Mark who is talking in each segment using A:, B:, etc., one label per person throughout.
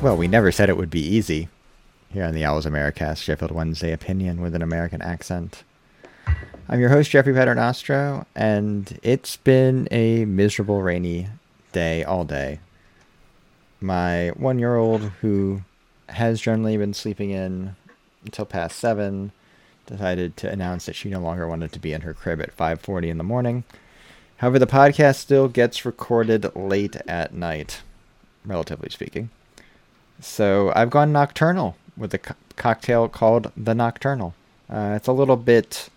A: Well, we never said it would be easy. Here on the Owls Americast, Sheffield Wednesday opinion with an American accent. I'm your host, Jeffrey Paternostro, and it's been a miserable, rainy day all day. My one year old, who has generally been sleeping in until past 7, decided to announce that she no longer wanted to be in her crib at 5:40 in the morning. However, the podcast still gets recorded late at night, relatively speaking. So I've gone nocturnal with a co- cocktail called the Nocturnal. Uh, it's a little bit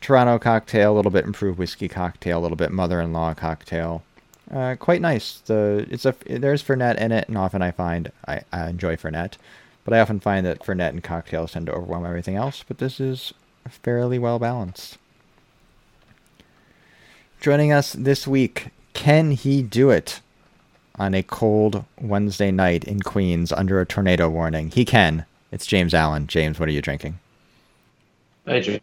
A: Toronto cocktail, a little bit improved whiskey cocktail, a little bit mother-in-law cocktail. Uh, quite nice. The it's a there's Fernet in it, and often I find I, I enjoy Fernet, but I often find that Fernet and cocktails tend to overwhelm everything else. But this is fairly well balanced. Joining us this week, can he do it? On a cold Wednesday night in Queens under a tornado warning. He can. It's James Allen. James, what are you drinking?
B: Hey, Jeff.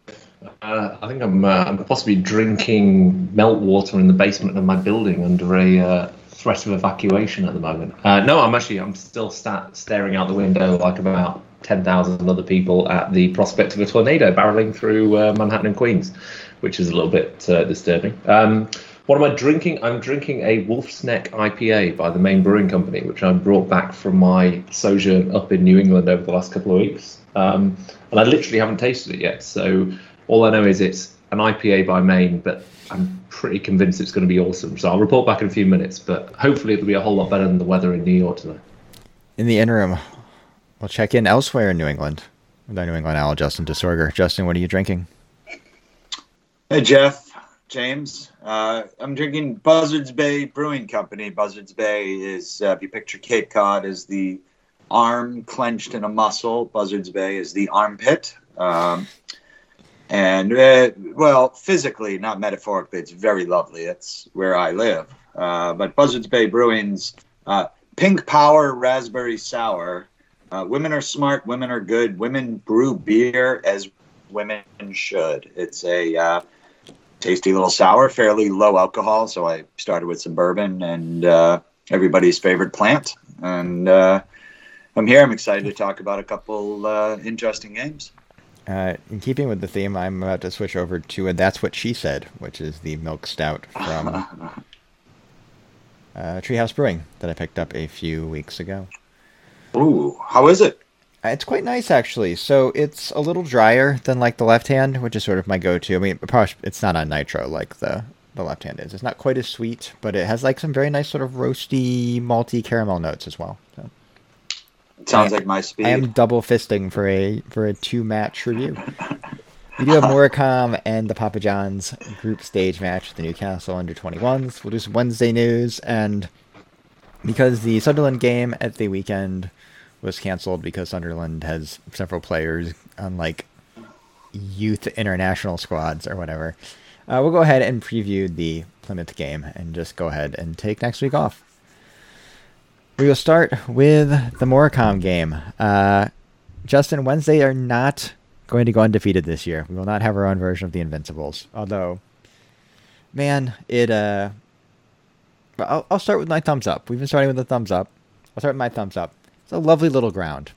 B: Uh, I think I'm, uh, I'm possibly drinking meltwater in the basement of my building under a uh, threat of evacuation at the moment. Uh, no, I'm actually I'm still sat staring out the window like about 10,000 other people at the prospect of a tornado barreling through uh, Manhattan and Queens, which is a little bit uh, disturbing. Um, what am I drinking? I'm drinking a Wolf's Neck IPA by the Maine Brewing Company, which I brought back from my sojourn up in New England over the last couple of weeks. Um, and I literally haven't tasted it yet. So all I know is it's an IPA by Maine, but I'm pretty convinced it's going to be awesome. So I'll report back in a few minutes, but hopefully it'll be a whole lot better than the weather in New York today.
A: In the interim, we'll check in elsewhere in New England with our New England owl, Justin DeSorger. Justin, what are you drinking?
C: Hey, Jeff. James. Uh, I'm drinking Buzzards Bay Brewing Company. Buzzards Bay is, uh, if you picture Cape Cod as the arm clenched in a muscle, Buzzards Bay is the armpit. Um, and, uh, well, physically, not metaphorically, it's very lovely. It's where I live. Uh, but Buzzards Bay Brewing's uh, Pink Power Raspberry Sour. Uh, women are smart, women are good, women brew beer as women should. It's a tasty little sour, fairly low alcohol. So I started with some bourbon and uh, everybody's favorite plant. And uh, I'm here. I'm excited to talk about a couple uh, interesting games.
A: Uh, in keeping with the theme, I'm about to switch over to a That's What She Said, which is the milk stout from uh, Treehouse Brewing that I picked up a few weeks ago.
C: Ooh, how is it?
A: Uh, it's quite nice actually. So it's a little drier than like the left hand, which is sort of my go-to. I mean, it's not on nitro like the the left hand is. It's not quite as sweet, but it has like some very nice sort of roasty, malty caramel notes as well. So.
C: Sounds I, like my speed.
A: I am double fisting for a for a two match review. we do have Morecambe and the Papa John's group stage match with the Newcastle under 21s. We'll do some Wednesday news and because the Sunderland game at the weekend was canceled because Sunderland has several players on like youth international squads or whatever. Uh, we'll go ahead and preview the Plymouth game and just go ahead and take next week off. We will start with the Morecambe game. Uh, Justin, Wednesday are not going to go undefeated this year. We will not have our own version of the Invincibles. Although, man, it. Uh, I'll, I'll start with my thumbs up. We've been starting with the thumbs up. I'll start with my thumbs up. It's a lovely little ground.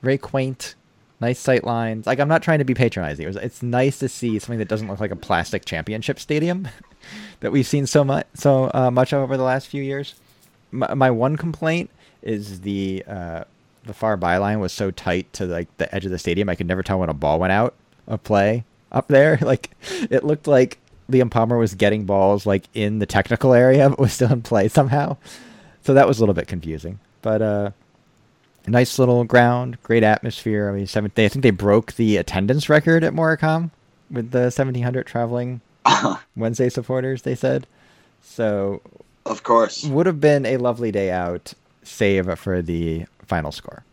A: Very quaint, nice sight lines. Like I'm not trying to be patronizing. It was, it's nice to see something that doesn't look like a plastic championship stadium that we've seen so much so uh, much over the last few years. My, my one complaint is the uh, the far byline was so tight to like the edge of the stadium. I could never tell when a ball went out of play up there. Like it looked like Liam Palmer was getting balls like in the technical area, but was still in play somehow. So that was a little bit confusing. But uh, nice little ground, great atmosphere. I mean, seventh day. I think they broke the attendance record at Morecambe with the 1700 traveling Wednesday supporters. They said so.
C: Of course,
A: would have been a lovely day out, save for the final score.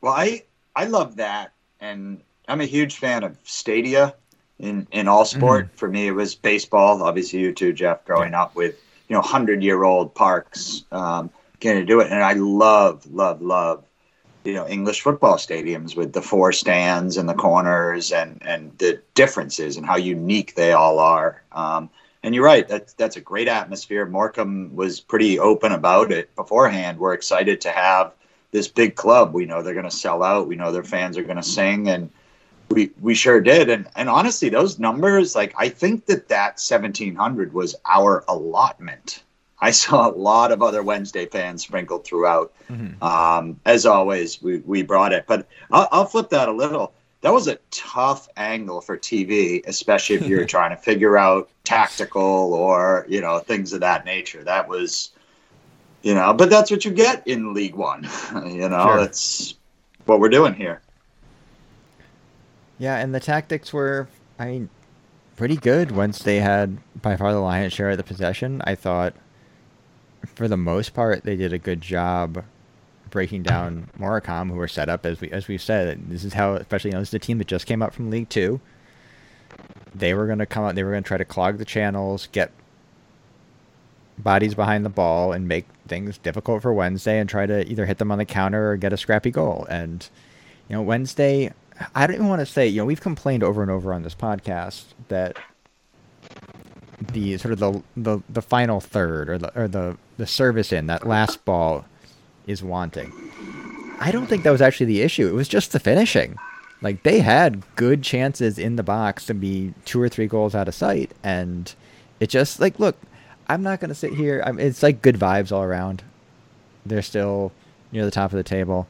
C: Well, I I love that, and I'm a huge fan of stadia in in all sport. Mm-hmm. For me, it was baseball. Obviously, you too, Jeff. Growing yeah. up with you know hundred year old parks. Um, going to do it. And I love, love, love, you know, English football stadiums with the four stands and the corners and, and the differences and how unique they all are. Um, And you're right. That's that's a great atmosphere. Morecambe was pretty open about it beforehand. We're excited to have this big club. We know they're going to sell out. We know their fans are going to sing, and we we sure did. And and honestly, those numbers, like I think that that 1700 was our allotment. I saw a lot of other Wednesday fans sprinkled throughout. Mm-hmm. Um, as always, we, we brought it. But I'll, I'll, flip that a little. That was a tough angle for TV, especially if you're trying to figure out tactical or you know things of that nature. That was, you know, but that's what you get in League One. you know, sure. that's what we're doing here.
A: Yeah, and the tactics were, I mean, pretty good once they had by far the lion's share of the possession. I thought for the most part, they did a good job breaking down Morecambe, who were set up as we as we've said. This is how, especially you know, this is a team that just came up from League Two. They were going to come out. They were going to try to clog the channels, get bodies behind the ball, and make things difficult for Wednesday, and try to either hit them on the counter or get a scrappy goal. And you know, Wednesday. I don't even want to say. You know, we've complained over and over on this podcast that the sort of the the, the final third or the or the the service in that last ball is wanting. I don't think that was actually the issue. It was just the finishing. Like they had good chances in the box to be two or three goals out of sight, and it just like look. I'm not gonna sit here. I'm, it's like good vibes all around. They're still near the top of the table.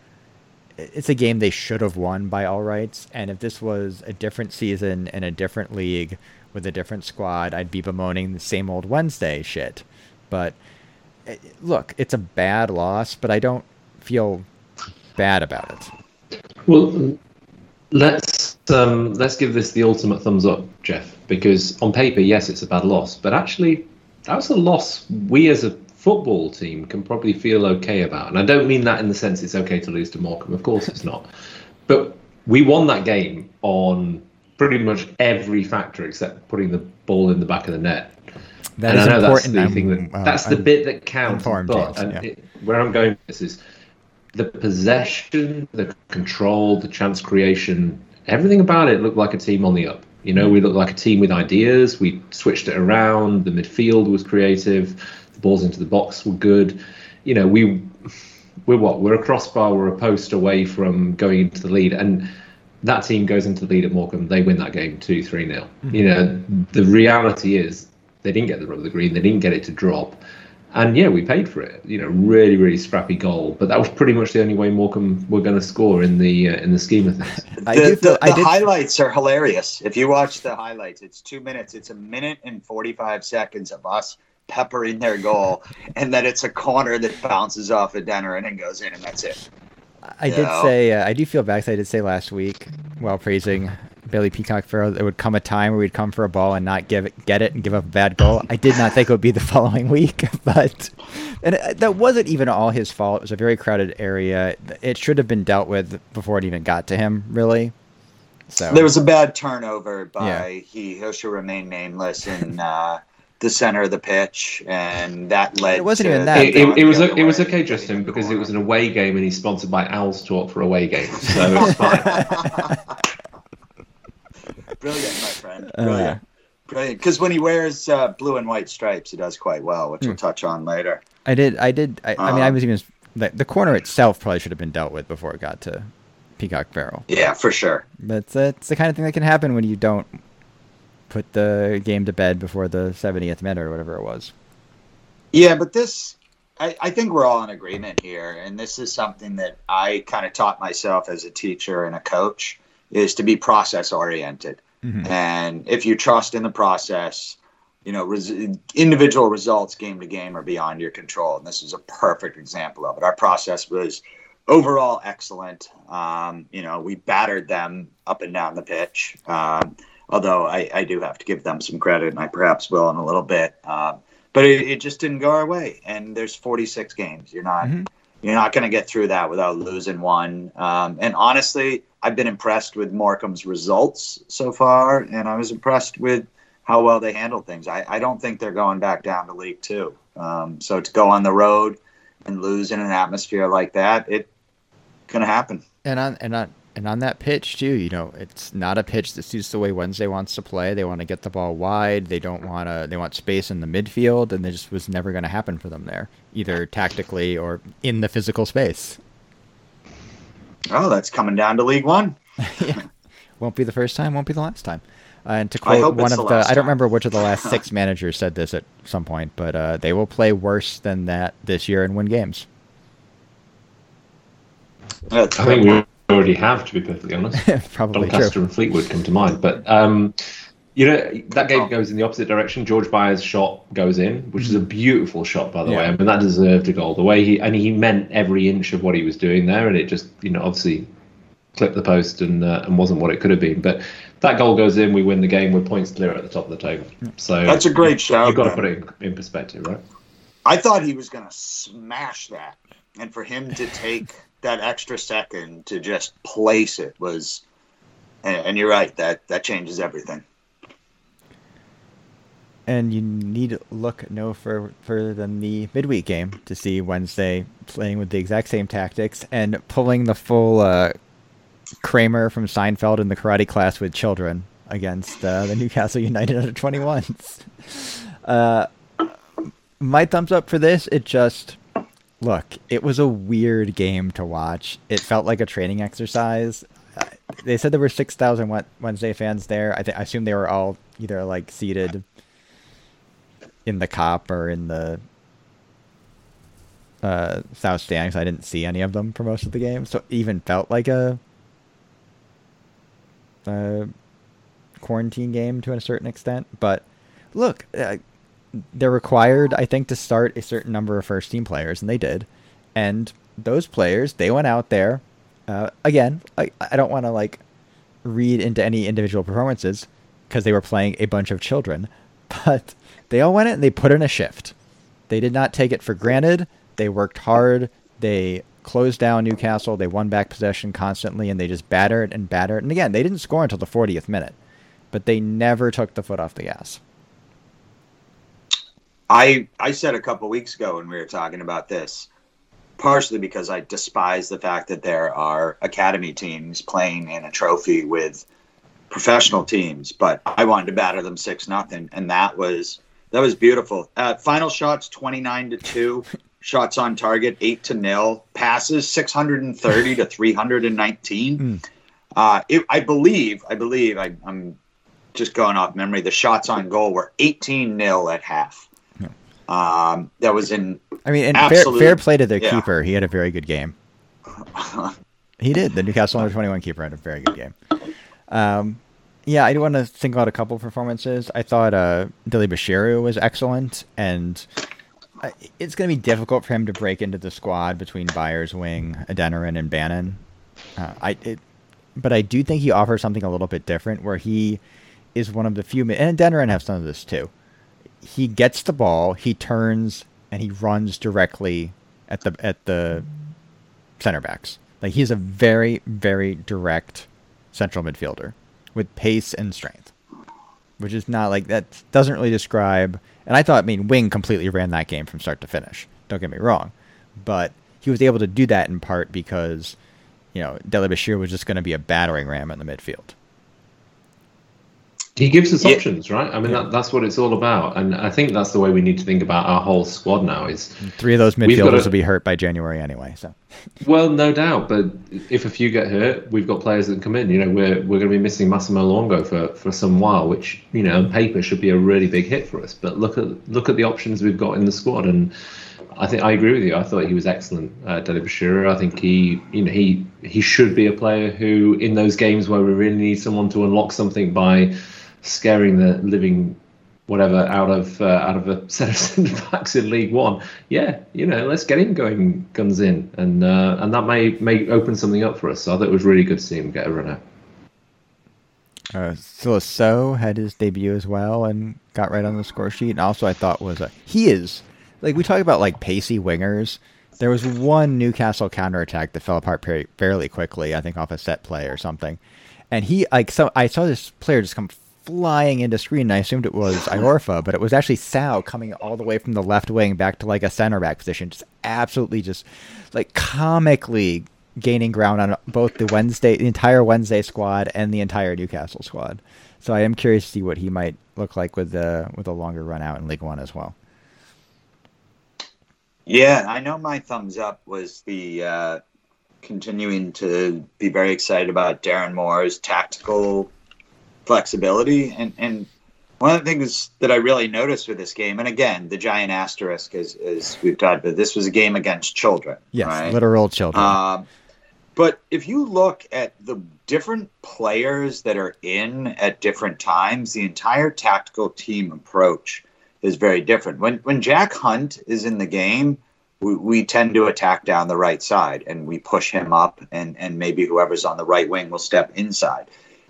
A: It's a game they should have won by all rights, and if this was a different season in a different league with a different squad, I'd be bemoaning the same old Wednesday shit. But look, it's a bad loss, but I don't feel bad about it.
B: Well, let's um, let's give this the ultimate thumbs up, Jeff, because on paper, yes, it's a bad loss, but actually, that was a loss we as a football team can probably feel okay about. And I don't mean that in the sense it's okay to lose to Morecambe. Of course, it's not. But we won that game on pretty much every factor except putting the ball in the back of the net.
A: That and is important.
B: That's the, thing that, uh, that's the bit that counts. But yeah. it, where I'm going with this is the possession, the control, the chance creation, everything about it looked like a team on the up. You know, we looked like a team with ideas. We switched it around. The midfield was creative. The balls into the box were good. You know, we we're what? We're a crossbar. We're a post away from going into the lead, and that team goes into the lead at Morecambe, they win that game 2 3 0. Mm-hmm. You know, the reality is they didn't get the rub of the green, they didn't get it to drop. And yeah, we paid for it. You know, really, really scrappy goal. But that was pretty much the only way Morecambe were going to score in the uh, in the scheme of things.
C: the, the, the highlights are hilarious. If you watch the highlights, it's two minutes. It's a minute and forty five seconds of us peppering their goal, and then it's a corner that bounces off a Denner and then goes in, and that's it.
A: I did know? say uh, I do feel bad. I did say last week while praising Bailey Peacock Farrell, there would come a time where we'd come for a ball and not give it, get it, and give up a bad goal. I did not think it would be the following week, but and it, that wasn't even all his fault. It was a very crowded area. It should have been dealt with before it even got to him, really.
C: So there was a bad turnover by yeah. he who should remain nameless in Uh, the center of the pitch, and that led.
A: It wasn't even that.
B: It, it, it was it was okay, Justin, because it was an away game, and he's sponsored by Owls Talk for away games, so it's fine.
C: Brilliant, my friend. Uh, Brilliant. Uh, Brilliant. Because when he wears uh, blue and white stripes, he does quite well, which we'll hmm. touch on later.
A: I did. I did. I, I mean, I um, was even the, the corner itself probably should have been dealt with before it got to Peacock Farrell.
C: Yeah, for sure.
A: But it's the kind of thing that can happen when you don't put the game to bed before the 70th minute or whatever it was.
C: Yeah, but this, I, I think we're all in agreement here. And this is something that I kind of taught myself as a teacher and a coach is to be process oriented. Mm-hmm. And if you trust in the process, you know, res- individual results game to game are beyond your control. And this is a perfect example of it. Our process was overall excellent. Um, you know, we battered them up and down the pitch. Um, although I, I do have to give them some credit, and I perhaps will in a little bit. Um, but it, it, just didn't go our way. And there's 46 games. You're not mm-hmm. You're not going to get through that without losing one. Um, and honestly, I've been impressed with Morecambe's results so far, and I was impressed with how well they handled things. I, I don't think they're going back down to League Two. Um, so to go on the road and lose in an atmosphere like that, it going to happen.
A: And on and on And on that pitch too, you know, it's not a pitch that suits the way Wednesday wants to play. They want to get the ball wide. They don't want to. They want space in the midfield, and it just was never going to happen for them there, either tactically or in the physical space.
C: Oh, that's coming down to League One.
A: yeah. Won't be the first time. Won't be the last time. Uh, and to quote one of the, the I don't remember which of the last six managers said this at some point, but uh, they will play worse than that this year and win games.
B: That's I think we already have, to be perfectly honest.
A: Probably
B: Doncaster
A: true.
B: and Fleetwood come to mind, but um, you know that game goes in the opposite direction. George Byers' shot goes in, which is a mm. beautiful shot, by the yeah. way. I mean that deserved a goal. The way he and he meant every inch of what he was doing there, and it just you know obviously clipped the post and uh, and wasn't what it could have been. But that goal goes in, we win the game. We're points clear at the top of the table. So
C: that's a great shout.
B: You've got to put it in, in perspective, right?
C: I thought he was going to smash that, and for him to take that extra second to just place it was, and, and you're right that that changes everything.
A: And you need to look no further than the midweek game to see Wednesday playing with the exact same tactics and pulling the full uh, Kramer from Seinfeld in the karate class with children against uh, the Newcastle United under 21s. Uh, my thumbs up for this. It just look. It was a weird game to watch. It felt like a training exercise. Uh, they said there were six thousand Wednesday fans there. I, th- I assume they were all either like seated in the Kop or in the uh, south stands. I didn't see any of them for most of the game, so it even felt like a uh, quarantine game to a certain extent. But look, uh, they're required, I think, to start a certain number of first team players, and they did. And those players, they went out there. Uh, again, I, I don't want to like read into any individual performances because they were playing a bunch of children, but they all went in and they put in a shift. They did not take it for granted. They worked hard. They closed down Newcastle. They won back possession constantly, and they just battered and battered. And again, they didn't score until the 40th minute, but they never took the foot off the gas.
C: I I said a couple weeks ago when we were talking about this, partially because I despise the fact that there are academy teams playing in a trophy with professional teams, but I wanted to batter them six nothing, and that was that was beautiful. Uh, final shots twenty nine to two shots on target, eight to nil, passes 630 to 319. Mm. Uh, it, I believe, I believe, I, am just going off memory. The shots on goal were 18 nil at half. Um, that was in.
A: I mean, and absolute, fair, fair, play to the yeah. keeper. He had a very good game. he did. The Newcastle under 21 keeper had a very good game. Um, yeah, I do want to think about a couple performances. I thought uh, Dele Bashiru was excellent, and it's going to be difficult for him to break into the squad between Byers, Wing, Adeniran, and Bannan. Uh, I, it, but I do think he offers something a little bit different, where he is one of the few, and Adeniran has some of this too. He gets the ball, he turns, and he runs directly at the at the center backs. Like he's a very very direct central midfielder with pace and strength, which is not like that doesn't really describe and I thought, I mean, Wing completely ran that game from start to finish. Don't get me wrong, but he was able to do that in part because, you know, Dele Bashir was just going to be a battering ram in the midfield.
B: He gives us yeah. options, right? I mean, yeah. that, that's what it's all about, and I think that's the way we need to think about our whole squad now. Is
A: three of those midfielders will be hurt by January anyway. So,
B: well, no doubt, but if a few get hurt, we've got players that can come in. You know, we're we're going to be missing Massimo Luongo for, for some while, which you know, on paper should be a really big hit for us. But look at look at the options we've got in the squad, and I think I agree with you. I thought he was excellent, uh, Dele Bashir. I think he, you know, he he should be a player who, in those games where we really need someone to unlock something by scaring the living whatever out of uh, out of a set of centre backs in League One. Yeah, you know, let's get him going guns in, and uh, and that may may open something up for us. So I thought it was really good to see him get a run out.
A: Uh, So had his debut as well and got right on the score sheet. And also, I thought was a he is like we talk about like pacey wingers. There was one Newcastle counterattack that fell apart fairly quickly. I think off a set play or something. And he like so I saw this player just come flying into screen. And I assumed it was Iorfa, but it was actually Sal coming all the way from the left wing back to like a center back position, just absolutely just like comically gaining ground on both the Wednesday, the entire Wednesday squad, and the entire Newcastle squad. So I am curious to see what he might look like with the with a longer run out in League One as well.
C: Yeah, I know my thumbs up was the uh, continuing to be very excited about Darren Moore's tactical flexibility. And, and one of the things that I really noticed with this game, and again, the giant asterisk, is as we've talked about, this was a game against children.
A: Yes,
C: right?
A: literal children.
C: Um, but if you look at the different players that are in at different times, the entire tactical team approach is very different. When when Jack Hunt is in the game, we, we tend to attack down the right side and we push him up, and and maybe whoever's on the right wing will step inside.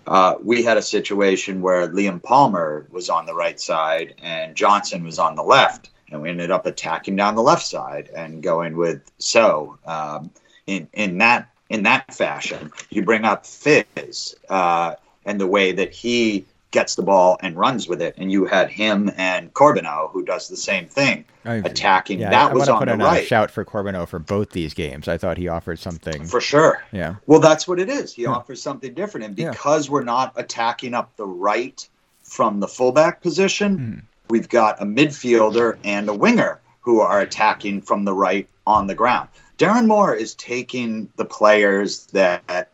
C: Uh, we had a situation where Liam Palmer was on the right side and Johnson was on the left, and we ended up attacking down the left side and going with so um, in in that in that fashion. You bring up Fizz uh, and the way that he gets the ball and runs with it, and you had him and Corbeanu who does the same thing, attacking.
A: yeah,
C: that
A: I,
C: was on
A: put
C: the right
A: a shout for Corbeanu for both these games. I thought he offered something.
C: for sure.
A: yeah,
C: Well, that's what it is. He
A: Yeah.
C: offers something different, and
A: Yeah.
C: because we're not attacking up the right from the fullback position,
A: Mhm.
C: we've got a midfielder and a winger who are attacking from the right on the ground. Darren Moore is taking the players that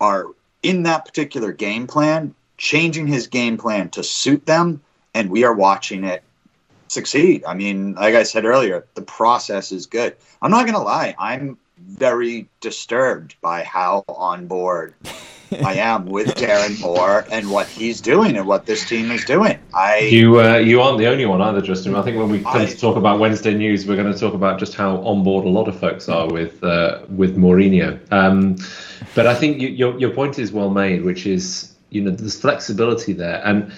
C: are in that particular game plan, changing his game plan to suit them, and we are watching it succeed. I mean, like I said earlier, the process is good. I'm not going to lie, I'm very disturbed by how on board I am with Darren Moore and what he's doing and what this team is doing. I
B: You uh, you aren't the only one either, Justin. I think when we come
C: I-
B: to talk about Wednesday news, we're going to talk about just how on board a lot of folks are with uh, with Mourinho. Um, but I think you, your your point is well made, which is you know there's flexibility there, and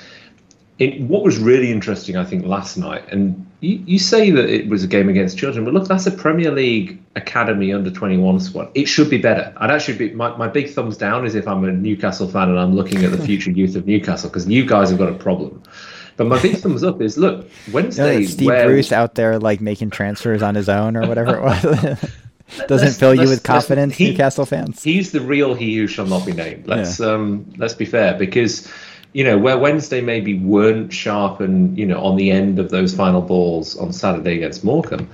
B: it, what was really interesting, I think, last night, and you, you say that it was a game against children, but look, that's a Premier League academy under 21 squad. It should be better. I'd actually be my, my big thumbs down is if I'm a Newcastle fan and I'm looking at the future youth of Newcastle because you guys have got a problem. But my big thumbs up is look Wednesday.
A: Steve
B: where-
A: Bruce out there like making transfers on his own or whatever it was. Doesn't
B: Let's-
A: fill you
B: let's-
A: with confidence,
B: he-
A: Newcastle fans.
B: He's the real he who shall not be named. Let's um let's be fair because you know where Wednesday maybe weren't sharp and you know on the end of those final balls on Saturday against Morecambe.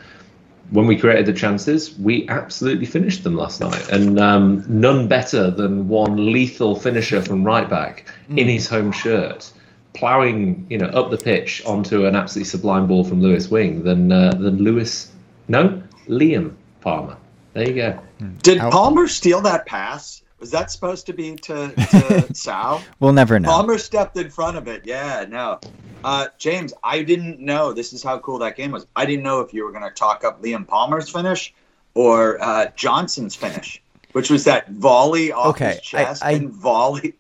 B: When we created the chances, we absolutely finished them last night, and um, none better than one lethal finisher from right back in his home shirt, ploughing you know up the pitch onto an absolutely sublime ball from Lewis Wing than uh, than Lewis, no Liam Palmer. There you go.
C: did
A: How-
C: Palmer steal that pass? Was that supposed to be to, to Sal?
A: We'll never know.
C: Palmer stepped in front of it. Yeah, no. Uh, James, I didn't know. This is how cool that game was. I didn't know if you were going to talk up Liam Palmer's finish or uh, Johnson's finish, which was that volley off
A: Okay,
C: his chest
A: I- I-
C: and volley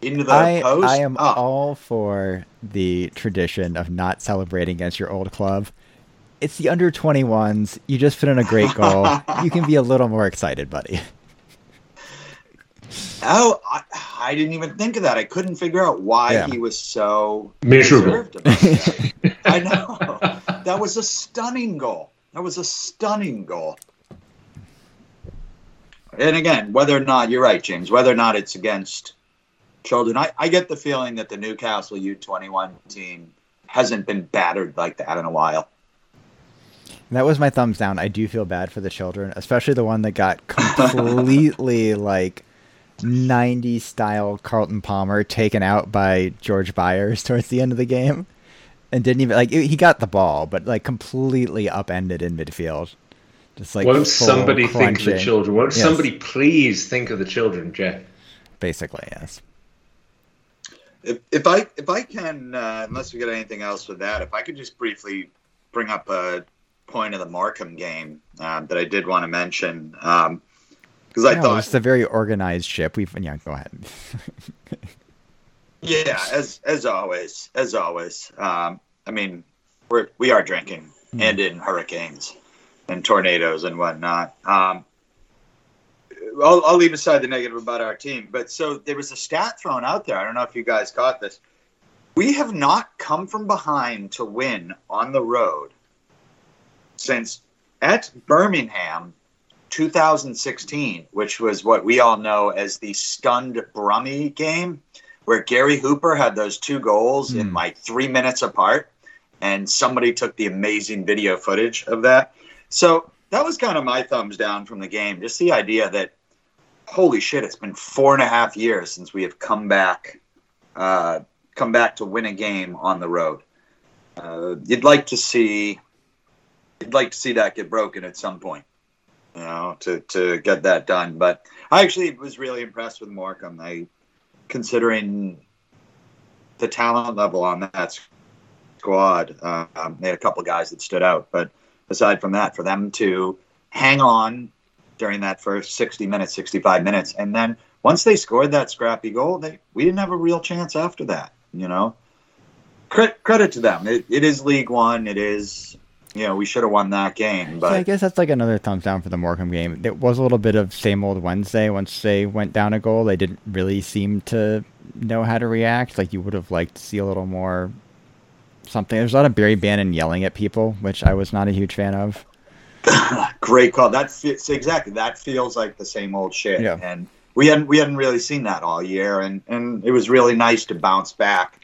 C: into the
A: I,
C: post.
A: I am
C: Oh,
A: all for the tradition of not celebrating against your old club. It's the under 21s. You just put in a great goal. you can be a little more excited, buddy.
C: oh I, I didn't even think of that. I couldn't figure out why
A: Yeah.
C: he was so
B: Miserable.
C: reserved about that. I know. That was a stunning goal. That was a stunning goal. And again, whether or not you're right, James, whether or not it's against children, I, I get the feeling that the Newcastle U21 team hasn't been battered like that in a while.
A: That was my thumbs down. I do feel bad for the children, especially the one that got completely like 90s style Carlton Palmer taken out by George Byers towards the end of the game. And didn't even like he got the ball, but like completely upended in midfield. Just like
B: Won't
A: full
B: somebody think of the children? Won't
A: Yes.
B: somebody please think of the children, Jeff?
A: Basically, yes.
C: If, if I if I can, uh, unless we get anything else with that, if I could just briefly bring up a point of the Morecambe game um, that I did want to mention, because I
A: No,
C: thought
A: it's a very organized ship. We've yeah, go ahead.
C: Yeah, as as always, as always. Um, I mean, we're we are drinking
A: Hmm.
C: and in hurricanes and tornadoes and whatnot. Um, I'll, I'll leave aside the negative about our team, but so there was a stat thrown out there. I don't know if you guys caught this. We have not come from behind to win on the road since at Birmingham 2016, which was what we all know as the stunned Brummy game, where Gary Hooper had those two goals in
A: Hmm.
C: like three minutes apart, and somebody took the amazing video footage of that. So that was kind of my thumbs down from the game. Just the idea that, holy shit, it's been four and a half years since we have come back, uh, come back to win a game on the road. Uh, you'd like to see, you'd like to see that get broken at some point, you know, to to get that done. But I actually was really impressed with Morecambe. I, considering the talent level on that squad, um, they had a couple guys that stood out. But aside from that, for them to hang on during that first 60 minutes, 65 minutes, and then once they scored that scrappy goal, they we didn't have a real chance after that. You know, credit credit to them. It, it is League One. It is you know we should have won that game,
A: So I guess that's like another thumbs down for the Morecambe game. It was a little bit of same old Wednesday. Once they went down a goal, they didn't really seem to know how to react. Like you would have liked to see a little more something. There's a lot of Barry Bannan yelling at people, which I was not a huge fan of.
C: great call. That fits exactly. That feels like the same old shit.
A: Yeah.
C: And we hadn't we hadn't really seen that all year, and and it was really nice to bounce back.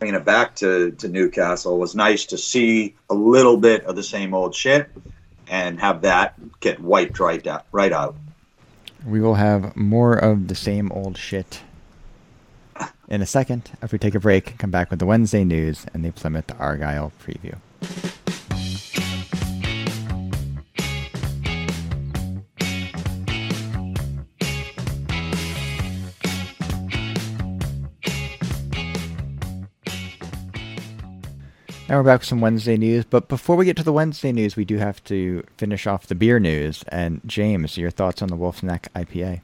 C: Bringing it back to, to Newcastle was nice to see a little bit of the same old shit and have that get wiped right out. Right out.
A: We will have more of the same old shit in a second after we take a break. Come back with the Wednesday news and the Plymouth Argyle preview. Now we're back with some Wednesday news, but before we get to the Wednesday news, we do have to finish off the beer news. And James, your thoughts on the Wolf's Neck IPA?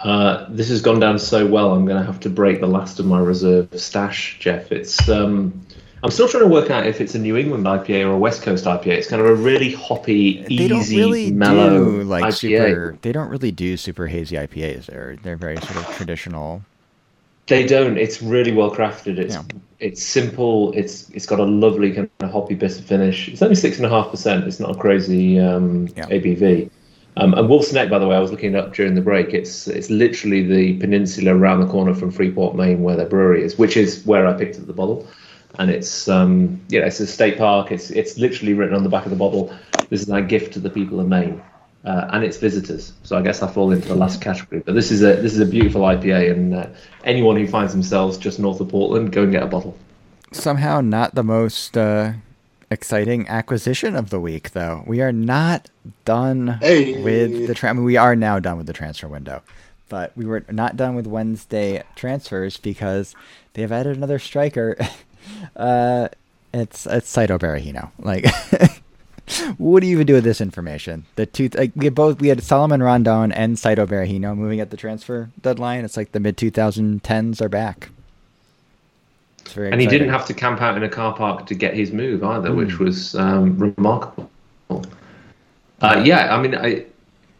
B: Uh, this has gone down so well. I'm going to have to break the last of my reserve stash, Jeff. It's um, I'm still trying to work out if it's a New England IPA or a West Coast IPA. It's kind of a really hoppy,
A: they don't
B: easy,
A: really
B: mellow
A: do like
B: IPA.
A: super. They don't really do super hazy IPAs. They're they're very sort of traditional.
B: They don't. It's really well crafted. It's
A: Yeah.
B: it's simple. It's it's got a lovely kind of hoppy bitter finish. It's only six and a half percent. It's not a crazy um,
A: Yeah.
B: ABV. Um, and Wolf's Neck, by the way, I was looking it up during the break. It's it's literally the peninsula around the corner from Freeport, Maine, where their brewery is, which is where I picked up the bottle. And it's um, yeah, it's a state park. It's it's literally written on the back of the bottle. This is our gift to the people of Maine, uh, and its visitors. So I guess I fall into the last category. But this is a this is a beautiful IPA, and uh, anyone who finds themselves just north of Portland, go and get a bottle.
A: Somehow not the most uh, exciting acquisition of the week, though. We are not done
C: Hey.
A: with the. Tra- I mean, we are now done with the transfer window, but we were not done with Wednesday transfers because they have added another striker. uh, it's it's Saido Berahino. Like, what do you even do with this information? The two like we had both we had Solomon Rondon and Saido Berahino moving at the transfer deadline. It's like the mid 2010s are back.
B: And he didn't have to camp out in a car park to get his move either,
A: Hmm.
B: which was um, remarkable. Uh, yeah, I mean, I,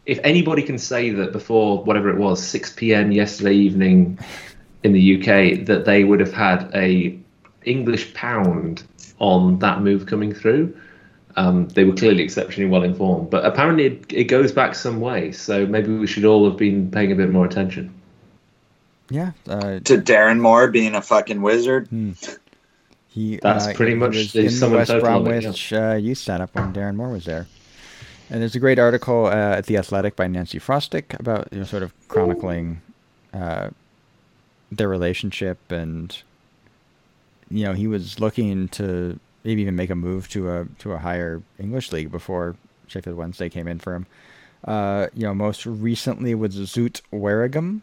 B: if anybody can say that before whatever it was, 6 p.m. yesterday evening in the UK, that they would have had a English pound on that move coming through, um, they were clearly exceptionally well informed. But apparently, it, it goes back some way, so maybe we should all have been paying a bit more attention.
A: Yeah, uh,
C: To Darren Moore being a fucking wizard.
A: he.
B: That's
A: uh,
B: pretty
A: he
B: much the
A: in the West
B: total of it,
A: Bromwich uh, youth setup when Darren Moore was there. And there's a great article uh, at the Athletic by Nancy Frostick about you know, sort of chronicling uh, their relationship, and you know he was looking to maybe even make a move to a to a higher English league before Sheffield Wednesday came in for him. Uh, you know, most recently was Zulte Waregem.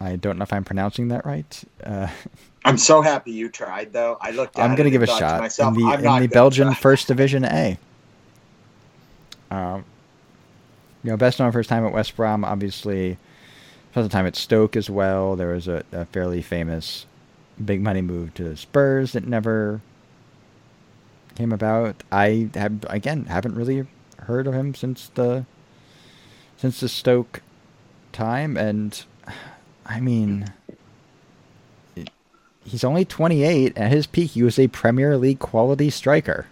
A: I don't know if I'm pronouncing that right. Uh,
C: I'm so happy you tried, though. I looked at
A: I'm going to give a shot
C: myself,
A: in the, in the Belgian. First Division A. Um, you know, best known for his time at West Brom, obviously. Spent the time at Stoke as well. There was a, a fairly famous big money move to Spurs that never came about. I have again haven't really heard of him since the since the Stoke time, and I mean, it- he's only 28. At his peak, he was a Premier League quality striker.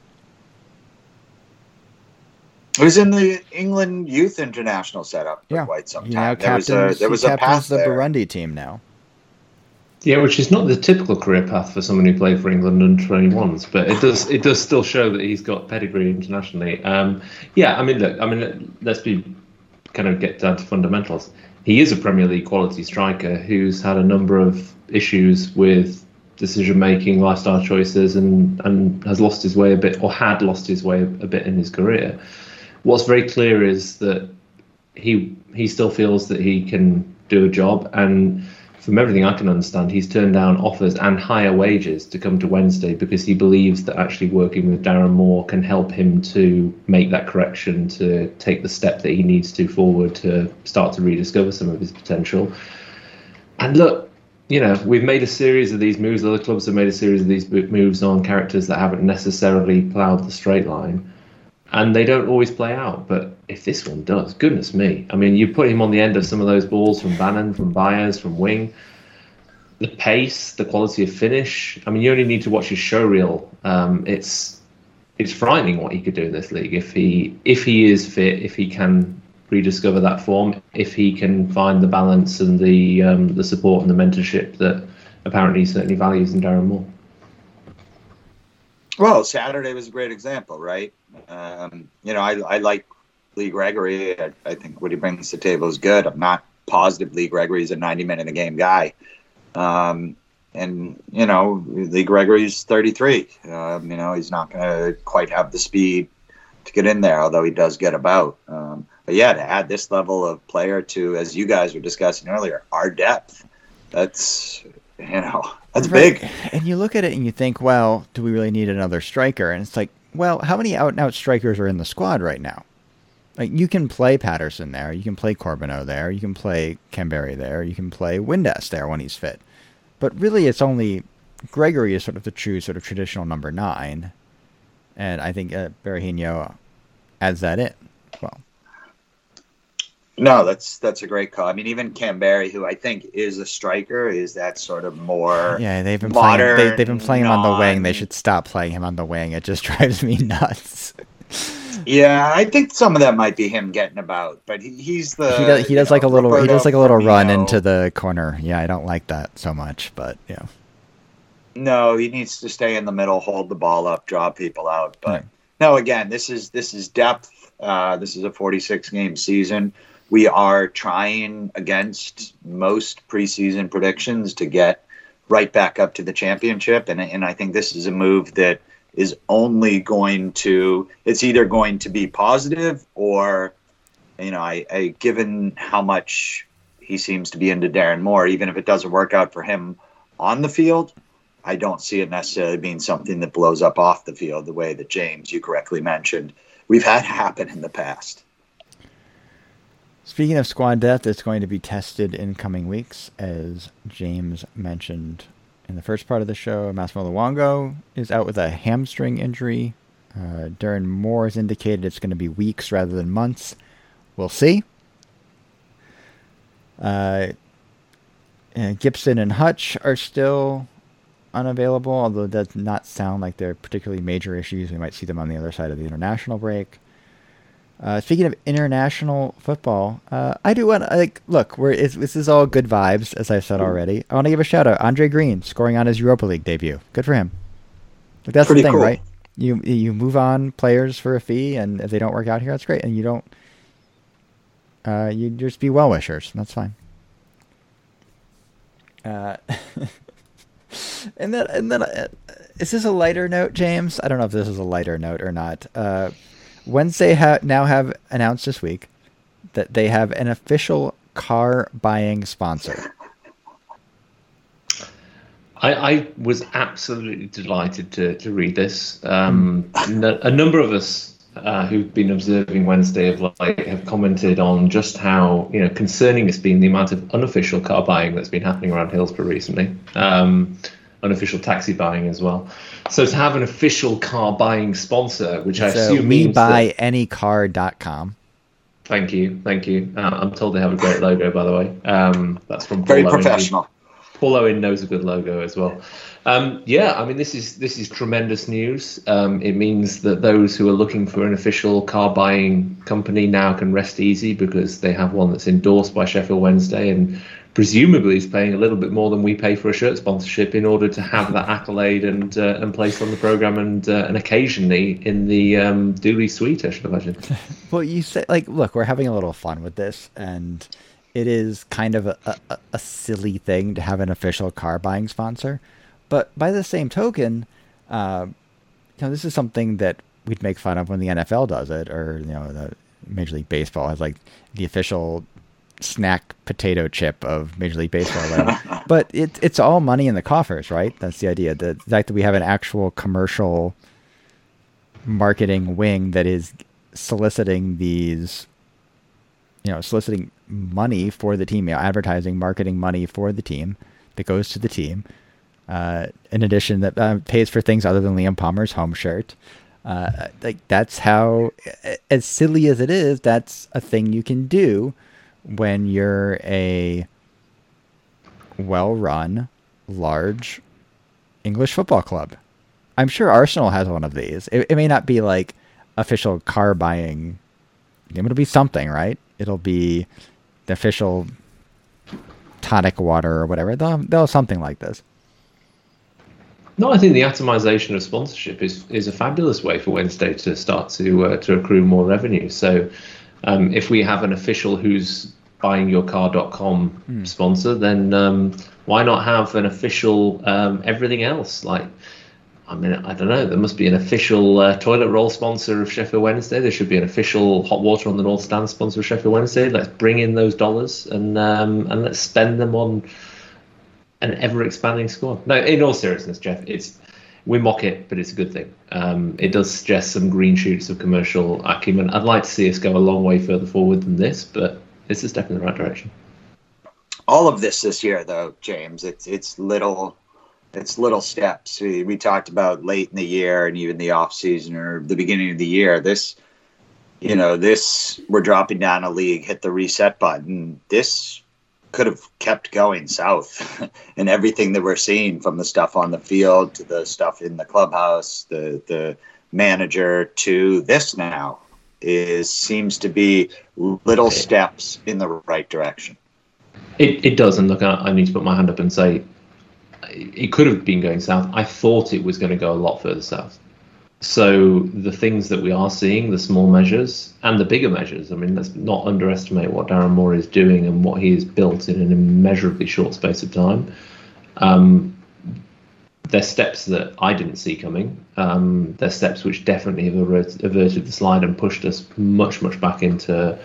C: He was in the England Youth International setup for
A: Yeah.
C: quite some
A: He now
C: time. There was a
A: captains,
C: there
A: he
C: was a
A: captains
C: path
A: the
C: there.
A: Burundi team now.
B: Yeah, which is not the typical career path for someone who played for England under 21s, but it does it does still show that he's got pedigree internationally. Um, yeah, I mean, look, I mean, let's be kind of get down to fundamentals. He is a Premier League quality striker who's had a number of issues with decision making, lifestyle choices, and and has lost his way a bit, or had lost his way a bit in his career. What's very clear is that he he still feels that he can do a job and from everything I can understand, he's turned down offers and higher wages to come to Wednesday because he believes that actually working with Darren Moore can help him to make that correction, to take the step that he needs to forward to start to rediscover some of his potential. And look, you know, we've made a series of these moves, other clubs have made a series of these moves on characters that haven't necessarily ploughed the straight line and they don't always play out. But if this one does, goodness me! I mean, you put him on the end of some of those balls from Bannan, from Byers, from Wing. The pace, the quality of finish. I mean, you only need to watch his show reel. Um, it's it's frightening what he could do in this league if he if he is fit, if he can rediscover that form, if he can find the balance and the um, the support and the mentorship that apparently he certainly values in Darren Moore.
C: Well, Saturday was a great example, right? Um, you know, I, I like Lee Gregory. I, I think what he brings to the table is good. I'm not positive Lee Gregory's a 90 minute a game guy. Um, and, you know, Lee Gregory's 33. Um, you know, he's not going to quite have the speed to get in there, although he does get about. Um, but yeah, to add this level of player to, as you guys were discussing earlier, our depth, that's, you know, that's
A: Right.
C: big.
A: And you look at it and you think, well, do we really need another striker? And it's like, well, how many out and out strikers are in the squad right now? Like you can play Paterson there, you can play Corbeanu there, you can play Kamberi there, you can play Windass there when he's fit. But really, it's only Gregory is sort of the true sort of traditional number nine, and I think uh, Berahino adds that in. Well,
C: No, that's that's a great call. I mean, even Kamberi, who I think is a striker, is that sort of more.
A: yeah, they've been playing. They, they've been playing him on the wing. They should stop playing him on the wing. It just drives me nuts.
C: Yeah, I think some of that might be him getting about, but he, he's the.
A: he does, he does
C: know,
A: like a little he does like a little run into the corner. Yeah, I don't like that so much, but yeah.
C: No, he needs to stay in the middle, hold the ball up, draw people out. But
A: Right.
C: no, again, this is this is depth. Uh, this is a 46 game season. We are trying against most preseason predictions to get right back up to the championship, and and I think this is a move that is only going to. It's either going to be positive or, you know, I, I given how much he seems to be into Darren Moore, even if it doesn't work out for him on the field. I don't see it necessarily being something that blows up off the field the way that James, you correctly mentioned, we've had happen in the past.
A: Speaking of squad depth, it's going to be tested in coming weeks, as James mentioned in the first part of the show. Massimo Luongo is out with a hamstring injury. Uh, Darren Moore has indicated it's going to be weeks rather than months. We'll see. Uh, and Gibson and Hutch are still unavailable, although it does not sound like they're particularly major issues. We might see them on the other side of the international break. Uh, speaking of international football, uh, I do want to like look. We're it's, this is all good vibes, as I've said already. I want to give a shout out Andre Green scoring on his Europa League debut. Good for him. Like, that's
C: Pretty
A: the thing,
C: cool.
A: right? You you move on players for a fee, and if they don't work out here, that's great. And you don't. Uh, you just be well wishers. That's fine. Uh, and then and then uh, is this a lighter note, James? I don't know if this is a lighter note or not. Wednesday ha- now have announced this week that they have an official car buying sponsor.
B: I, I was absolutely delighted to, to read this. Um, a number of us uh, who've been observing Wednesday of late have commented on just how you know concerning it's been the amount of unofficial car buying that's been happening around Hillsborough recently, um, unofficial taxi buying as well. So to have an official car buying sponsor, which I
A: So
B: assume
A: we
B: means that-
A: buy anycar.com.
B: Thank you, thank you. Uh, I'm told they have a great logo, by the way. Um, that's from
C: Very
B: Owen,
C: professional.
B: Paul Owen knows a good logo as well. Um, yeah, I mean this is this is tremendous news. Um, it means that those who are looking for an official car buying company now can rest easy because they have one that's endorsed by Sheffield Wednesday and presumably is paying a little bit more than we pay for a shirt sponsorship in order to have that accolade and uh, and placed on the program and uh, and occasionally in the um, Dooley suite, I should imagine.
A: well, you say like, look, we're having a little fun with this and. It is kind of a, a, a silly thing to have an official car buying sponsor, but by the same token, uh, you know, this is something that we'd make fun of when the NFL does it, or you know, the Major League Baseball has like the official snack potato chip of Major League Baseball. but it, it's all money in the coffers, right? That's the idea. The fact that we have an actual commercial marketing wing that is soliciting these, you know, soliciting money for the team, you know, advertising, marketing money for the team that goes to the team uh, in addition, that uh, pays for things other than Liam Palmer's home shirt. Uh, like that's how, as silly as it is, that's a thing you can do when you're a well-run, large English football club. I'm sure Arsenal has one of these. It, it may not be like official car buying. It'll be something, right? It'll be the official tonic water or whatever. They'll, they'll have something like this.
B: No, I think the atomization of sponsorship is is a fabulous way for Wednesday to start to uh, to accrue more revenue. So, um, if we have an official who's buying your car.com mm. sponsor, then um, why not have an official um, everything else? Like, I mean, I don't know. There must be an official uh, toilet roll sponsor of Sheffield Wednesday. There should be an official hot water on the North Stand sponsor of Sheffield Wednesday. Let's bring in those dollars and um, and let's spend them on an ever expanding squad. No, in all seriousness, Jeff, it's we mock it, but it's a good thing. Um, it does suggest some green shoots of commercial acumen. I'd like to see us go a long way further forward than this, but it's a step in the right direction.
C: All of this this year, though, James, it's it's little it's little steps. We, we talked about late in the year and even the off season or the beginning of the year. This, you know, this we're dropping down a league, hit the reset button. This could have kept going south and everything that we're seeing from the stuff on the field to the stuff in the clubhouse the the manager to this now is seems to be little steps in the right direction.
B: It, it does and look I, I need to put my hand up and say it could have been going south. I thought it was going to go a lot further south. So the things that we are seeing, the small measures and the bigger measures, I mean, let's not underestimate what Darren Moore is doing and what he has built in an immeasurably short space of time. Um, they're steps that I didn't see coming. Um, they're steps which definitely have averted the slide and pushed us much, much back into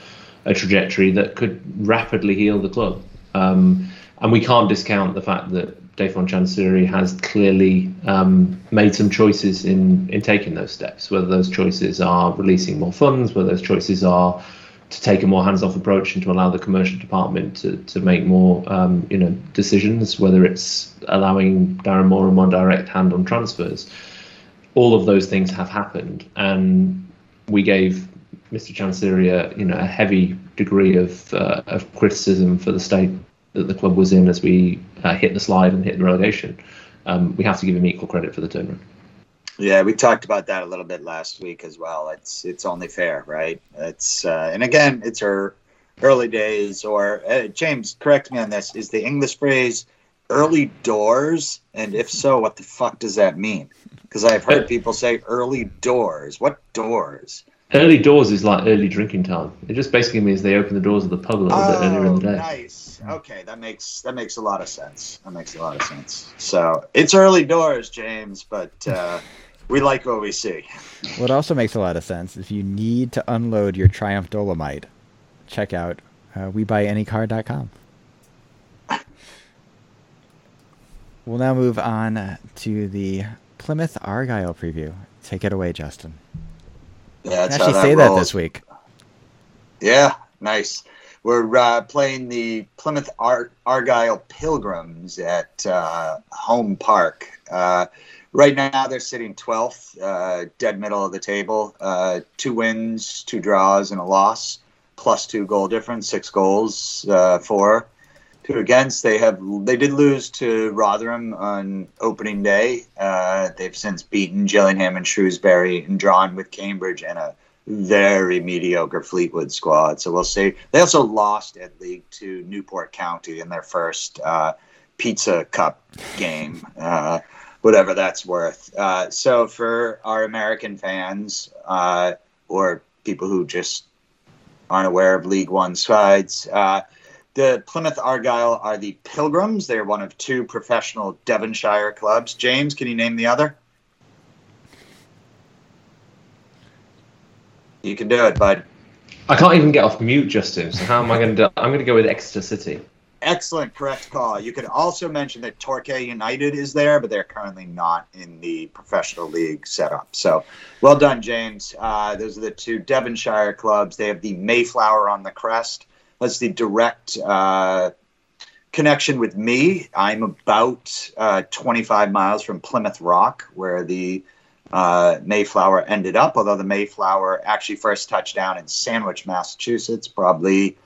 B: a trajectory that could rapidly heal the club. Um, and we can't discount the fact that Dejphon Chansiri has clearly um, made some choices in, in taking those steps, whether those choices are releasing more funds, whether those choices are to take a more hands-off approach and to allow the commercial department to, to make more um, you know decisions, whether it's allowing Darren Moore a more direct hand on transfers. All of those things have happened, and we gave Mr. Chansiri a, you know a heavy degree of uh, of criticism for the state that the club was in as we uh, hit the slide and hit the relegation. Um, we have to give him equal credit for the turnaround.
C: Yeah, we talked about that a little bit last week as well. It's it's only fair, right? It's uh, and again, it's her early days. Or uh, James, correct me on this: is the English phrase "early doors"? And if so, what the fuck does that mean? Because I've heard people say "early doors." What doors?
B: Early doors is like early drinking time. It just basically means they open the doors of the pub a little oh, bit earlier in the day.
C: Nice Okay, that makes that makes a lot of sense. That makes a lot of sense. So it's early doors, James, but uh, we like what we see.
A: What also makes a lot of sense if you need to unload your Triumph Dolomite, check out uh, WeBuyAnyCar.com. We'll now move on to the Plymouth Argyle preview. Take it away, Justin.
C: Yeah,
A: actually that say rolls. that this week.
C: Yeah, nice. We're uh, playing the Plymouth Ar- Argyle Pilgrims at uh, Home Park. Uh, right now, they're sitting 12th, uh, dead middle of the table. Uh, two wins, two draws, and a loss, plus two goal difference, six goals uh, for. two against. They have they did lose to Rotherham on opening day. Uh, they've since beaten Gillingham and Shrewsbury and drawn with Cambridge and a very mediocre Fleetwood squad. So we'll see. They also lost at league to Newport County in their first uh, Pizza Cup game. Whatever that's worth. Uh, so for our American fans uh, or people who just aren't aware of League One sides, uh, the Plymouth Argyle are the Pilgrims. They're one of two professional Devonshire clubs. James, can you name the other? You can do it, bud.
B: I can't even get off mute, Justin. So how am I going to? do I'm going to go with Exeter City.
C: Excellent, correct call. You could also mention that Torquay United is there, but they're currently not in the professional league setup. So, well done, James. Uh, those are the two Devonshire clubs. They have the Mayflower on the crest. That's the direct uh, connection with me. I'm about uh, 25 miles from Plymouth Rock, where the uh, Mayflower ended up, although the Mayflower actually first touched down in Sandwich, Massachusetts, probably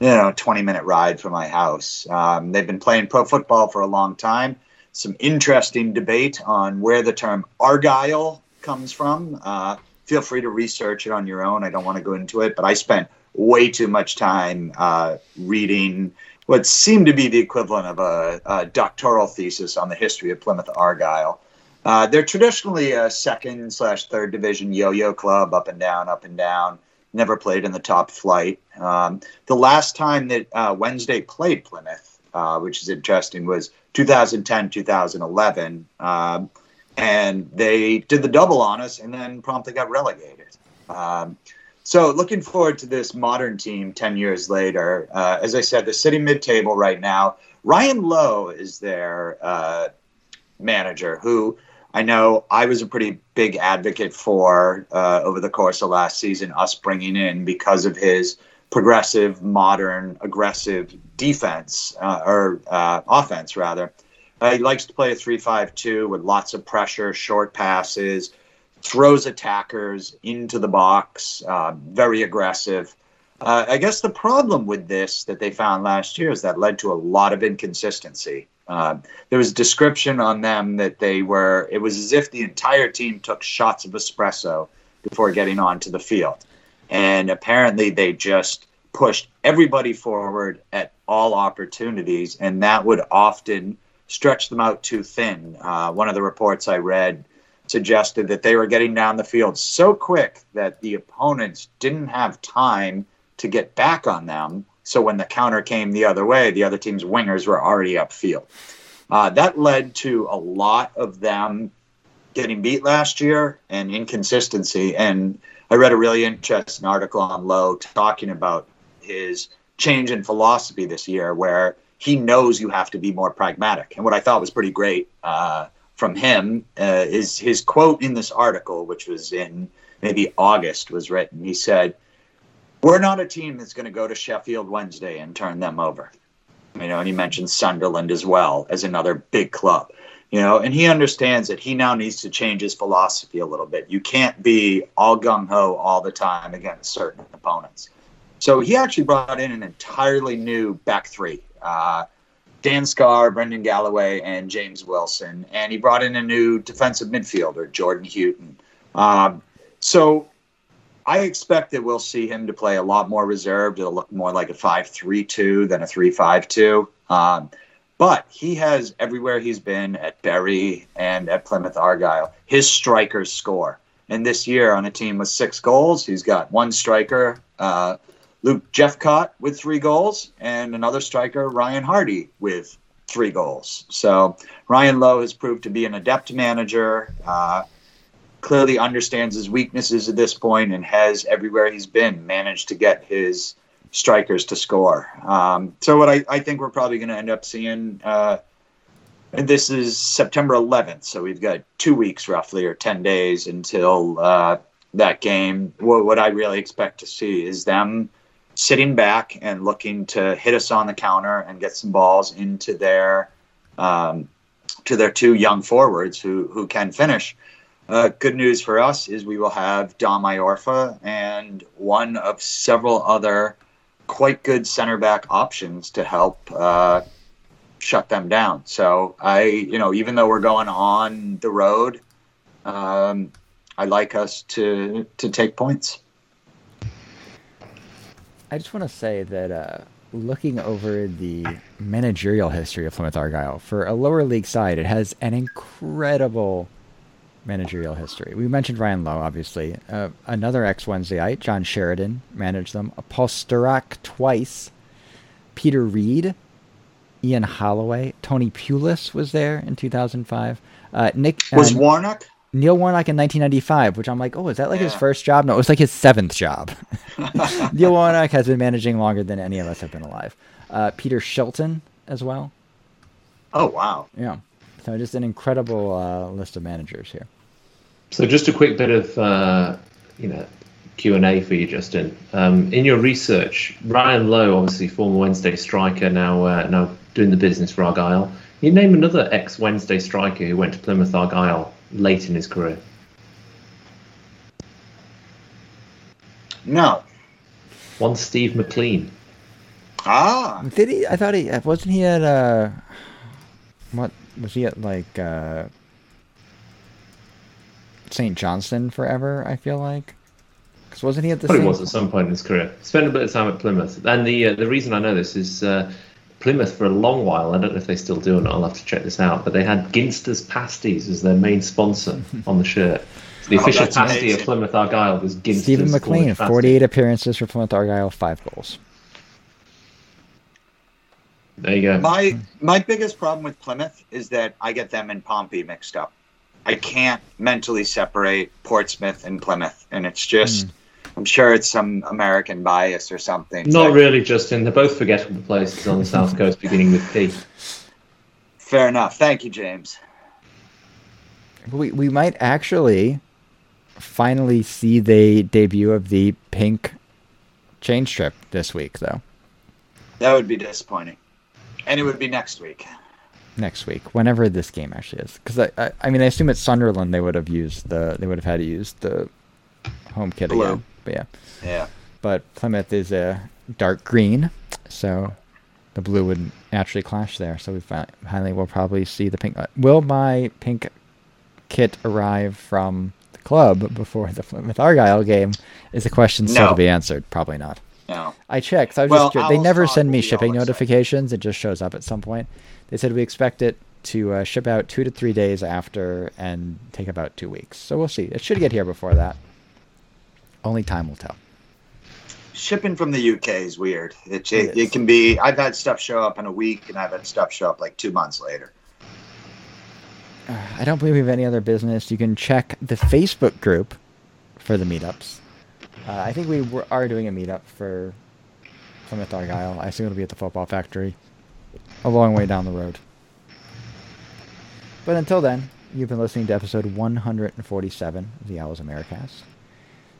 C: you know, 20 minute ride from my house. Um, they've been playing pro football for a long time. Some interesting debate on where the term Argyle comes from. Uh, feel free to research it on your own. I don't want to go into it, but I spent way too much time uh, reading what seemed to be the equivalent of a, a doctoral thesis on the history of Plymouth Argyle. Uh, they're traditionally a second slash third division yo-yo club, up and down, up and down never played in the top flight. Um, the last time that uh, Wednesday played Plymouth, uh, which is interesting, was 2010 2011. Um, and they did the double on us and then promptly got relegated. Um, so, looking forward to this modern team 10 years later. Uh, as I said, they're sitting mid table right now. Ryan Lowe is their uh, manager, who I know I was a pretty big advocate for uh, over the course of last season, us bringing in because of his progressive, modern, aggressive defense uh, or uh, offense, rather. Uh, he likes to play a 3 5 2 with lots of pressure, short passes, throws attackers into the box, uh, very aggressive. Uh, I guess the problem with this that they found last year is that led to a lot of inconsistency. Uh, there was a description on them that they were, it was as if the entire team took shots of espresso before getting onto the field. And apparently they just pushed everybody forward at all opportunities, and that would often stretch them out too thin. Uh, one of the reports I read suggested that they were getting down the field so quick that the opponents didn't have time to get back on them so when the counter came the other way, the other team's wingers were already upfield. Uh, that led to a lot of them getting beat last year and inconsistency. And I read a really interesting article on Lowe talking about his change in philosophy this year, where he knows you have to be more pragmatic. And what I thought was pretty great uh, from him uh, is his quote in this article, which was in maybe August, was written. He said, we're not a team that's going to go to Sheffield Wednesday and turn them over. You know, and he mentioned Sunderland as well as another big club. You know, and he understands that he now needs to change his philosophy a little bit. You can't be all gung ho all the time against certain opponents. So he actually brought in an entirely new back three. Uh, Dan Scarr, Brendan Galloway, and James Wilson. And he brought in a new defensive midfielder, Jordan Houghton. Um, so I expect that we'll see him to play a lot more reserved. It'll look more like a 5 3 2 than a 3 5 2. Um, but he has everywhere he's been at Bury and at Plymouth Argyle. His strikers score. And this year, on a team with six goals, he's got one striker, uh, Luke Jephcott, with three goals, and another striker, Ryan Hardie, with three goals. So Ryan Lowe has proved to be an adept manager. Uh, clearly understands his weaknesses at this point and has everywhere he's been managed to get his strikers to score. Um, so what I, I, think we're probably going to end up seeing. Uh, this is September 11th, so we've got two weeks roughly or 10 days until uh, that game. What, what I really expect to see is them sitting back and looking to hit us on the counter and get some balls into their um, to their two young forwards who who can finish. Uh, good news for us is we will have Dom Iorfa and one of several other quite good center back options to help uh, shut them down. So I, you know, even though we're going on the road, um, I like us to to take points.
A: I just want to say that uh, looking over the managerial history of Plymouth Argyle for a lower league side, it has an incredible managerial history. We mentioned Ryan Lowe, obviously. Uh, another ex Wednesdayite, John Sheridan, managed them. Paul Sturrock twice. Peter Reid, Ian Holloway, Tony Pulis was there in 2005. Uh, Nick
C: was
A: uh,
C: Warnock.
A: Neil Warnock in 1995, which I'm like, oh, is that like his first job? No, it was like his seventh job. Neil Warnock has been managing longer than any of us have been alive. Uh, Peter Shilton as well.
C: Oh wow!
A: Yeah. So just an incredible uh, list of managers here.
B: So just a quick bit of uh, you know Q and A for you, Justin. Um, in your research, Ryan Lowe, obviously former Wednesday striker, now uh, now doing the business for Argyle. Can you name another ex Wednesday striker who went to Plymouth Argyle late in his career?
C: No.
B: One Steve MacLean.
C: Ah,
A: Did he? I thought he wasn't he at uh, what was he at like uh, St. Johnstone forever? I feel like because wasn't he at the
B: Probably
A: same?
B: was at some point in his career. Spent a bit of time at Plymouth, and the uh, the reason I know this is uh, Plymouth for a long while. I don't know if they still do or not. I'll have to check this out. But they had Ginster's pasties as their main sponsor on the shirt. So the
C: Oh,
B: official
C: that's
B: pasty of Plymouth Argyle was Ginster's.
A: Stephen MacLean,
B: Orange pasty.
A: 48 appearances for Plymouth Argyle, five goals.
B: There you go.
C: my my biggest problem with Plymouth is that I get them and Pompey mixed up. I can't mentally separate Portsmouth and Plymouth, and it's just. Hmm. I'm sure it's some American bias or something. It's
B: Not
C: like,
B: really, Justin. They're both forgettable places on the south coast, beginning with P.
C: Fair enough. Thank you, James.
A: We we might actually finally see the debut of the pink change strip this week, though.
C: That would be disappointing, and it would be next week.
A: Next week, whenever this game actually is, because I, I I mean I assume at Sunderland they would have used the they would have had to use the home kit
C: Blue.
A: again, but yeah.
C: Yeah.
A: But Plymouth is a dark green, so the blue would naturally clash there. So we finally will probably see the pink. uh, Will my pink kit arrive from the club before the Plymouth Argyle game? Is a question still
C: No.
A: to be answered. Probably not.
C: No.
A: I checked. I was
C: Well,
A: just. They never send me shipping notifications. It just shows up at some point. They said we expect it to uh, ship out two to three days after and take about two weeks. So we'll see. It should get here before that. Only time will tell.
C: Shipping from the UK is weird. It,
A: It
C: it, can be. I've had stuff show up in a week, and I've had stuff show up like two months later.
A: Uh, I don't believe we have any other business. You can check the Facebook group for the meetups. Uh, I think we were, are doing a meetup for Plymouth Argyle. I assume it'll be at the Football Factory, a long way down the road. But until then, you've been listening to episode 147 of the Owls Americast.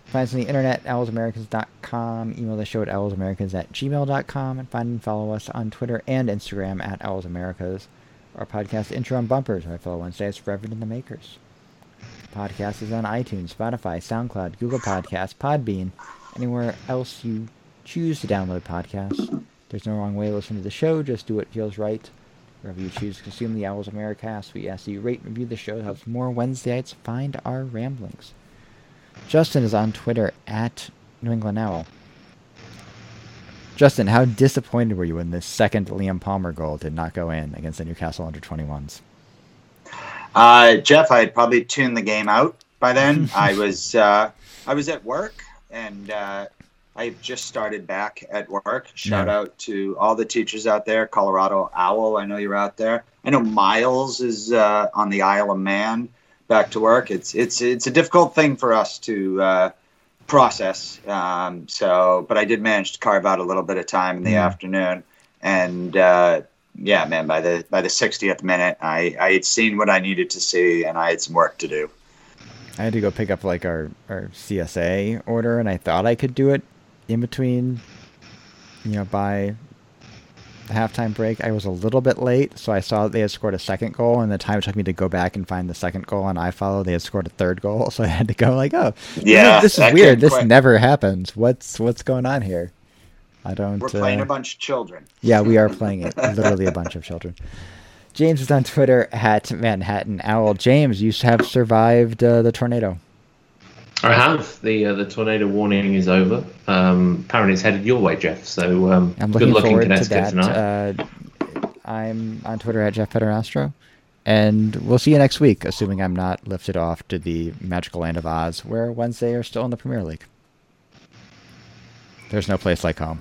A: Find us on the internet, owlsamericans.com. Email the show at owlsamericans at gmail.com. And find and follow us on Twitter and Instagram at owlsamericas. Our podcast intro and bumpers, my fellow Wednesdays, Reverend and the Makers. The podcast is on iTunes, Spotify, SoundCloud, Google Podcasts, Podbean, anywhere else you choose to download podcasts. There's no wrong way to listen to the show. Just do what feels right. Wherever you choose to consume the Owls of Americast, we ask that you rate and review the show. It helps more Wednesdayites find our ramblings. Justin is on Twitter at New England Owl. Justin, how disappointed were you when the second Liam Palmer goal did not go in against the Newcastle under 21s?
C: Uh, Jeff, I had probably tuned the game out by then. I was uh, I was at work, and uh, I had just started back at work. Shout
A: Yeah.
C: out to all the teachers out there. Colorado Owl, I know you're out there. I know Miles is uh, on the Isle of Man, back to work. It's it's it's a difficult thing for us to uh, process. Um, so, but I did manage to carve out a little bit of time in the
A: Mm.
C: afternoon, and uh, yeah, man, by the by the 60th minute, I I had seen what I needed to see, and I had some work to do.
A: I had to go pick up like our, our CSA order, and I thought I could do it in between, you know, by the halftime break. I was a little bit late, so I saw that they had scored a second goal, and the time it took me to go back and find the second goal on iFollow, they had scored a third goal, so I had to go like, oh,
C: Yeah,
A: this is, weird. This
C: quick.
A: never happens. What's what's going on here? I don't.
C: We're playing
A: uh,
C: a bunch of children.
A: Yeah, we are playing it. Literally a bunch of children. James is on Twitter at Manhattan Owl. James, you have survived uh, the tornado.
B: I have. The uh, the tornado warning is over. Um, apparently, it's headed your way, Jeff. So um,
A: I'm
B: good
A: looking
B: luck in
A: forward to
B: Connecticut
A: that.
B: tonight.
A: Uh, I'm on Twitter at Jeff Federastro. And we'll see you next week, assuming I'm not lifted off to the magical land of Oz, where Wednesday are still in the Premier League. There's no place like home.